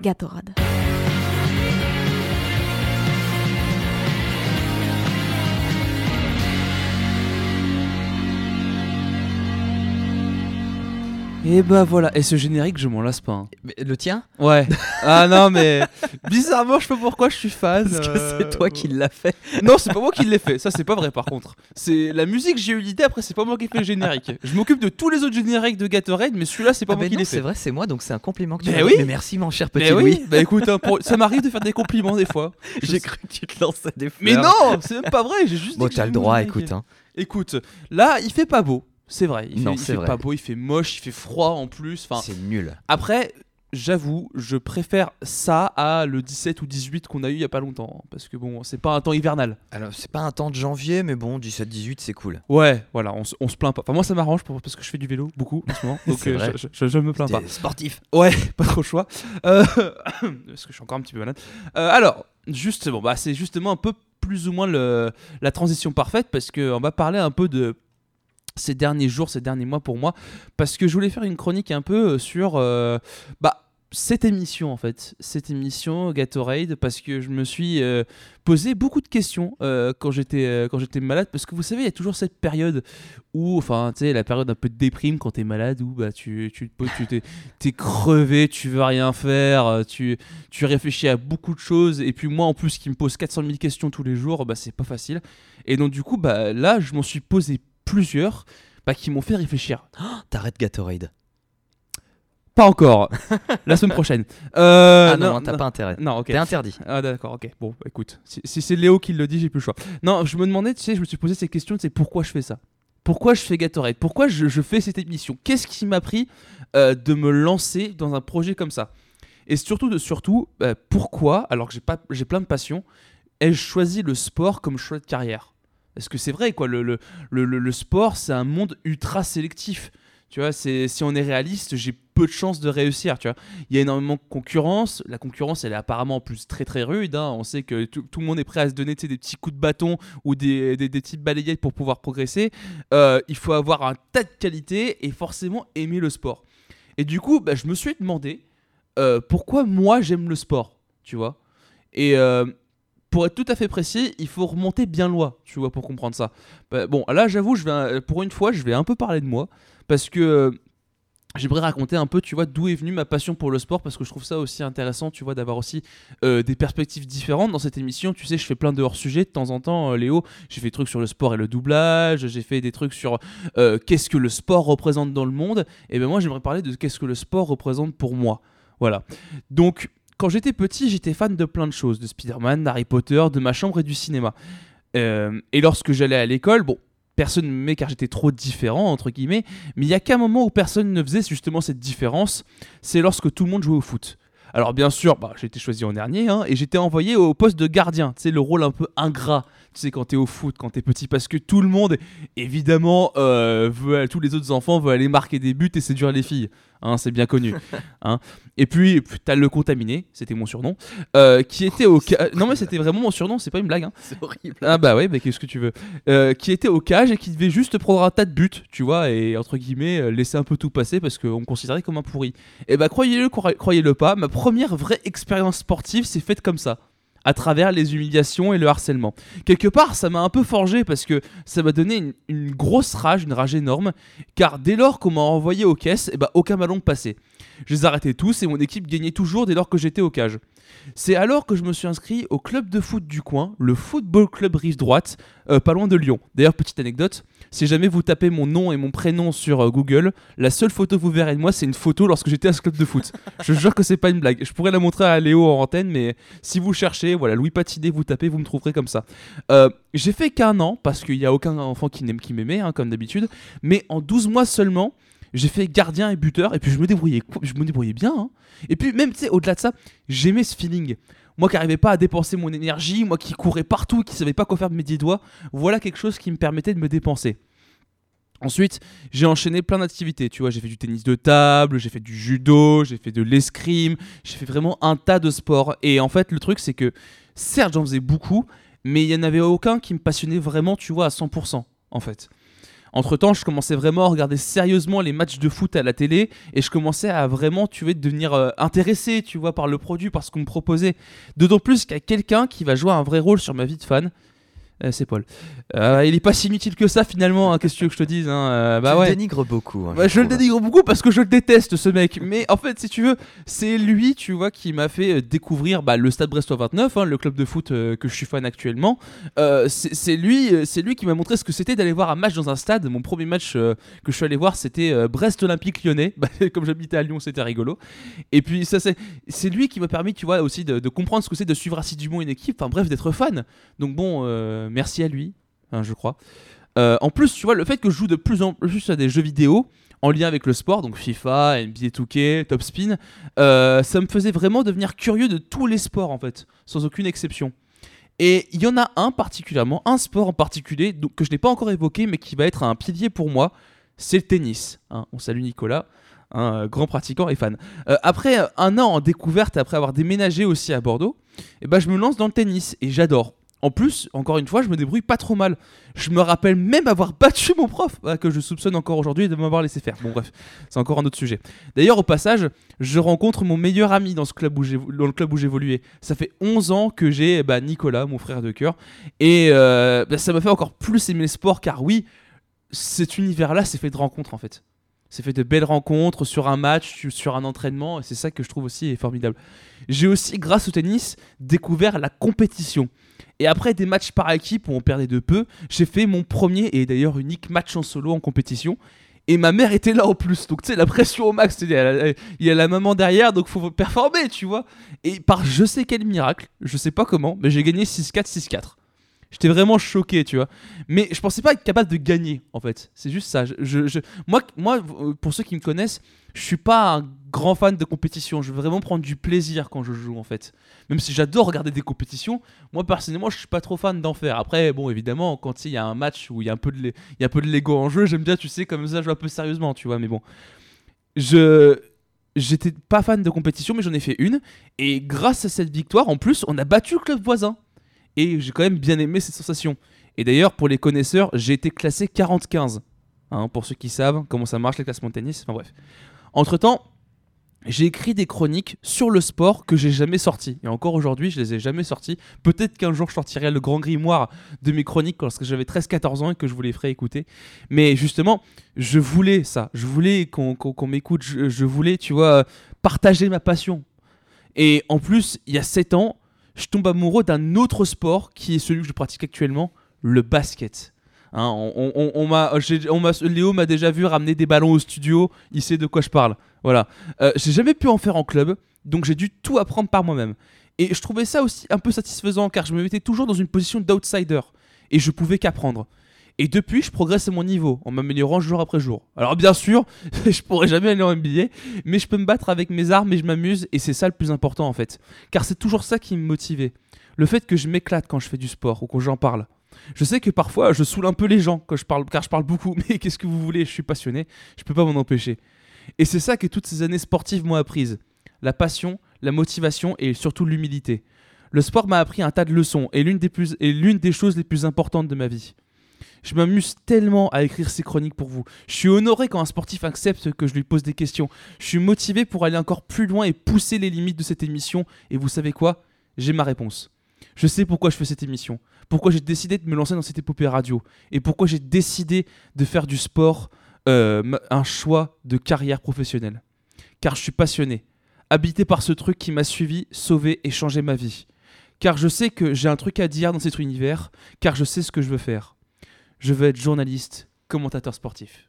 Gatorade. Et bah voilà, et ce générique, je m'en lasse pas. hein. Mais le tien? Ouais. ah non, mais bizarrement, je sais pas pourquoi je suis fan. Parce que euh, c'est toi qui l'as fait. Non, c'est pas moi qui l'ai fait. Ça, c'est pas vrai par contre. C'est la musique, j'ai eu l'idée. Après, c'est pas moi qui ai fait le générique. Je m'occupe de tous les autres génériques de Gatorade, mais celui-là, c'est pas Ah moi ben qui non, l'ai c'est fait. vrai, c'est moi, donc c'est un compliment que tu Mais m'as oui. Mais merci, mon cher petit Mais oui, Louis. bah écoute, hein, pour- ça m'arrive de faire des compliments des fois. J'ai cru que tu te lançais des fleurs. Mais non, c'est même pas vrai. J'ai juste. Bon, dit que t'as le droit, le générique. écoute. Hein. Écoute, là, il fait pas beau. C'est vrai. Il Non, fait, il c'est fait vrai. pas beau. Il fait moche. Il fait froid en plus. Enfin, C'est nul. Après, j'avoue, je préfère ça à le 17 ou 18 qu'on a eu il y a pas longtemps. hein, Parce que bon, c'est pas un temps hivernal. Alors, c'est pas un temps de janvier, mais bon, 17-18, c'est cool. Ouais, voilà, on, se- on se plaint pas. Enfin, moi, ça m'arrange parce que je fais du vélo beaucoup en ce moment. Donc, C'est euh, vrai. je, je- je me plains pas. Sportif. Ouais, pas trop le choix. Euh, parce que je suis encore un petit peu malade. Euh, alors, juste, bon, bah, c'est justement un peu plus ou moins le, la transition parfaite parce qu'on va parler un peu de ces derniers jours, ces derniers mois pour moi, parce que je voulais faire une chronique un peu euh, sur euh, bah, cette émission en fait, cette émission Gatorade, parce que je me suis euh, posé beaucoup de questions quand j'étais quand j'étais malade, parce que vous savez, il y a toujours cette période où, enfin, tu sais, la période un peu de déprime quand t'es malade, où bah tu tu tu t'es t'es crevé, tu veux rien faire, tu tu réfléchis à beaucoup de choses, et puis moi en plus qui me pose 400 000 questions tous les jours, bah c'est pas facile. Et donc du coup, bah là, je m'en suis posé plusieurs bah, qui m'ont fait réfléchir. T'arrêtes Gatorade. Pas encore. La semaine prochaine. Euh, ah non, non, t'as pas intérêt. Non, ok. T'es interdit. Ah d'accord, ok. Bon, bah, écoute, si, si c'est Léo qui le dit, j'ai plus le choix. Non, je me demandais, tu sais, je me suis posé ces questions, c'est pourquoi je fais ça? Pourquoi je fais Gatorade? Pourquoi je, je fais cette émission? Qu'est-ce qui m'a pris euh, de me lancer dans un projet comme ça? Et surtout, de, surtout euh, pourquoi, alors que j'ai plein de passions, ai-je choisi le sport comme choix de carrière? Parce que c'est vrai, quoi, le, le, le, sport, c'est un monde ultra sélectif. Tu vois, si on est réaliste, j'ai peu de chances de réussir, tu vois. Il y a énormément de concurrence. La concurrence, elle est apparemment en plus très très rude. hein. On sait que tout, tout le monde est prêt à se donner des petits coups de bâton ou des, des, des petites balayettes pour pouvoir progresser. Euh, il faut avoir un tas de qualités et forcément aimer le sport. Et du coup, bah, je me suis demandé euh, pourquoi moi j'aime le sport, tu vois. Et euh, pour être tout à fait précis, il faut remonter bien loin, tu vois, pour comprendre ça. Bah, bon, là, j'avoue, je vais, pour une fois, je vais un peu parler de moi parce que euh, j'aimerais raconter un peu, tu vois, d'où est venue ma passion pour le sport parce que je trouve ça aussi intéressant, tu vois, d'avoir aussi euh, des perspectives différentes dans cette émission. Tu sais, je fais plein de hors-sujets de temps en temps, euh, Léo. J'ai fait des trucs sur le sport et le doublage, j'ai fait des trucs sur qu'est-ce que le sport représente dans le monde. Et ben moi, j'aimerais parler de qu'est-ce que le sport représente pour moi. Voilà. Donc, quand j'étais petit, j'étais fan de plein de choses, de Spider-Man, d'Harry Potter, de ma chambre et du cinéma. Euh, et lorsque j'allais à l'école, bon, personne ne m'aimait car j'étais trop différent, entre guillemets, mais il y a qu'un moment où personne ne faisait justement cette différence, c'est lorsque tout le monde jouait au foot. Alors bien sûr, bah, j'ai été choisi en dernier, hein, et j'étais envoyé au poste de gardien, tu sais, le rôle un peu ingrat, tu sais, quand t'es au foot, quand t'es petit, parce que tout le monde, évidemment, euh, tous les autres enfants veulent aller marquer des buts et séduire les filles, hein, c'est bien connu. hein. Et puis, t'as le contaminé, c'était mon surnom, euh, qui était au... ca- Non mais c'était vraiment mon surnom, c'est pas une blague, hein. C'est horrible. Ah bah ouais, bah qu'est-ce que tu veux Euh, Qui était au cage et qui devait juste prendre un tas de buts, tu vois, et entre guillemets euh, laisser un peu tout passer parce qu'on me considérait comme un pourri. Et bah croyez-le, croy- croyez-le pas, ma première vraie expérience sportive s'est faite comme ça. À travers les humiliations et le harcèlement. Quelque part, ça m'a un peu forgé parce que ça m'a donné une, grosse rage, une rage énorme. Car dès lors qu'on m'a envoyé aux caisses, et bah aucun ballon ne passait. Je les arrêtais tous et mon équipe gagnait toujours dès lors que j'étais au cage. C'est alors que je me suis inscrit au club de foot du coin, le Football Club Rive Droite, euh, pas loin de Lyon. D'ailleurs, petite anecdote, si jamais vous tapez mon nom et mon prénom sur euh, Google, la seule photo que vous verrez de moi, c'est une photo lorsque j'étais à ce club de foot. je jure que c'est pas une blague. Je pourrais la montrer à Léo en antenne, mais si vous cherchez, voilà, Louis Patiné, vous tapez, vous me trouverez comme ça. Euh, j'ai fait qu'un an, parce qu'il n'y a aucun enfant qui m'aimait, hein, comme d'habitude, mais en 12 mois seulement, j'ai fait gardien et buteur, et puis je me débrouillais, je me débrouillais bien. hein. Et puis même, tu sais, au-delà de ça, j'aimais ce feeling. Moi qui n'arrivais pas à dépenser mon énergie, moi qui courais partout, qui savais pas quoi faire de mes dix doigts, voilà quelque chose qui me permettait de me dépenser. Ensuite, j'ai enchaîné plein d'activités. Tu vois, j'ai fait du tennis de table, j'ai fait du judo, j'ai fait de l'escrime, j'ai fait vraiment un tas de sports. Et en fait, le truc, c'est que certes, j'en faisais beaucoup, mais il n'y en avait aucun qui me passionnait vraiment, tu vois, à 100%, en fait. Entre temps, je commençais vraiment à regarder sérieusement les matchs de foot à la télé et je commençais à vraiment, tu devenir euh, intéressé, tu vois, par le produit, par ce qu'on me proposait. D'autant plus qu'il y a quelqu'un qui va jouer un vrai rôle sur ma vie de fan. Euh, c'est Paul. Euh, il est pas si inutile que ça finalement, hein, qu'est-ce que tu veux que je te dise hein, euh, Bah tu ouais. le dénigres beaucoup. hein, Bah, je le dénigre beaucoup parce que je le déteste ce mec. Mais en fait, si tu veux, c'est lui, tu vois, qui m'a fait euh, découvrir bah, le Stade Brestois 29, hein, le club de foot euh, que je suis fan actuellement. C'est lui, c'est lui qui m'a montré ce que c'était d'aller voir un match dans un stade. Mon premier match que je suis allé voir, c'était Brest Olympique Lyonnais. Bah, comme j'habitais à Lyon, c'était rigolo. Et puis ça, c'est c'est lui qui m'a permis, tu vois, aussi de, de comprendre ce que c'est de suivre assidûment une équipe. Enfin bref, d'être fan. Donc bon, merci à lui, hein, je crois. Euh, en plus, tu vois, le fait que je joue de plus en plus à des jeux vidéo en lien avec le sport, donc FIFA, NBA 2K, Top Spin, euh, ça me faisait vraiment devenir curieux de tous les sports en fait, sans aucune exception. Et il y en a un particulièrement, un sport en particulier, que je n'ai pas encore évoqué, mais qui va être un pilier pour moi, c'est le tennis. hein. on salue Nicolas, un euh, grand pratiquant et fan. Euh, après un an en découverte, après avoir déménagé aussi à Bordeaux, eh ben, je me lance dans le tennis et j'adore. En plus, encore une fois, je me débrouille pas trop mal. Je me rappelle même avoir battu mon prof, euh, que je soupçonne encore aujourd'hui de m'avoir laissé faire. Bon bref, c'est encore un autre sujet. D'ailleurs, au passage, je rencontre mon meilleur ami dans, ce club où dans le club où j'évoluais. Ça fait 11 ans que j'ai bah, Nicolas, mon frère de cœur. Et euh, bah, ça m'a fait encore plus aimer le sport, car oui, cet univers-là, c'est fait de rencontres en fait. C'est fait de belles rencontres sur un match, sur un entraînement, et c'est ça que je trouve aussi formidable. J'ai aussi, grâce au tennis, découvert la compétition. Et après des matchs par équipe où on perdait de peu, j'ai fait mon premier et d'ailleurs unique match en solo en compétition. Et ma mère était là en plus, donc tu sais, la pression au max, il y, a la, il y a maman derrière, donc faut performer, tu vois. Et par je sais quel miracle, je sais pas comment, mais j'ai gagné 6-4, 6-4. J'étais vraiment choqué, tu vois. Mais je pensais pas être capable de gagner, en fait. C'est juste ça. Je, je- je- moi, moi, euh, pour ceux qui me connaissent, je suis pas un grand fan de compétition. Je veux vraiment prendre du plaisir quand je joue, en fait. Même si j'adore regarder des compétitions, moi, personnellement, je suis pas trop fan d'en faire. Après, bon, évidemment, quand il y a un match où il y a un peu de l'ego en jeu, j'aime bien, tu sais, comme ça, jouer un peu sérieusement, tu vois. Mais bon, je j'étais pas fan de compétition, mais j'en ai fait une. Et grâce à cette victoire, en plus, on a battu le club voisin. Et j'ai quand même bien aimé cette sensation. Et d'ailleurs, pour les connaisseurs, j'ai été classé 40-15. Hein, pour ceux qui savent comment ça marche les classements de tennis. Enfin bref. Entre temps, j'ai écrit des chroniques sur le sport que j'ai jamais sorties. Et encore aujourd'hui, je les ai jamais sorties. Peut-être qu'un jour, je sortirai le grand grimoire de mes chroniques lorsque j'avais 13-14 ans et que je vous les ferai écouter. Mais justement, je voulais ça. Je voulais qu'on m'écoute. Je, je voulais, tu vois, partager ma passion. Et en plus, il y a 7 ans, je tombe amoureux d'un autre sport qui est celui que je pratique actuellement, le basket. Hein, on, m'a- Léo m'a déjà vu ramener des ballons au studio, il sait de quoi je parle. Voilà. Euh, j'ai jamais pu en faire en club, donc j'ai dû tout apprendre par moi-même. Et je trouvais ça aussi un peu satisfaisant car je me mettais toujours dans une position d'outsider et je pouvais qu'apprendre. Et depuis, je progresse à mon niveau en m'améliorant jour après jour. Alors bien sûr, je pourrais jamais aller en NBA, mais je peux me battre avec mes armes et je m'amuse et c'est ça le plus important en fait. Car c'est toujours ça qui me motivait. Le fait que je m'éclate quand je fais du sport ou quand j'en parle. Je sais que parfois je saoule un peu les gens quand je parle, car je parle beaucoup, mais qu'est-ce que vous voulez, je suis passionné, je peux pas m'en empêcher. Et c'est ça que toutes ces années sportives m'ont apprises. La passion, la motivation et surtout l'humilité. Le sport m'a appris un tas de leçons et l'une des, plus, et l'une des choses les plus importantes de ma vie. Je m'amuse tellement à écrire ces chroniques pour vous. Je suis honoré quand un sportif accepte que je lui pose des questions. Je suis motivé pour aller encore plus loin et pousser les limites de cette émission. Et vous savez quoi? J'ai ma réponse. Je sais pourquoi je fais cette émission, pourquoi j'ai décidé de me lancer dans cette épopée radio, et pourquoi j'ai décidé de faire du sport euh, un choix de carrière professionnelle. Car je suis passionné, habité par ce truc qui m'a suivi, sauvé et changé ma vie. Car je sais que j'ai un truc à dire dans cet univers, car je sais ce que je veux faire. Je veux être journaliste, commentateur sportif.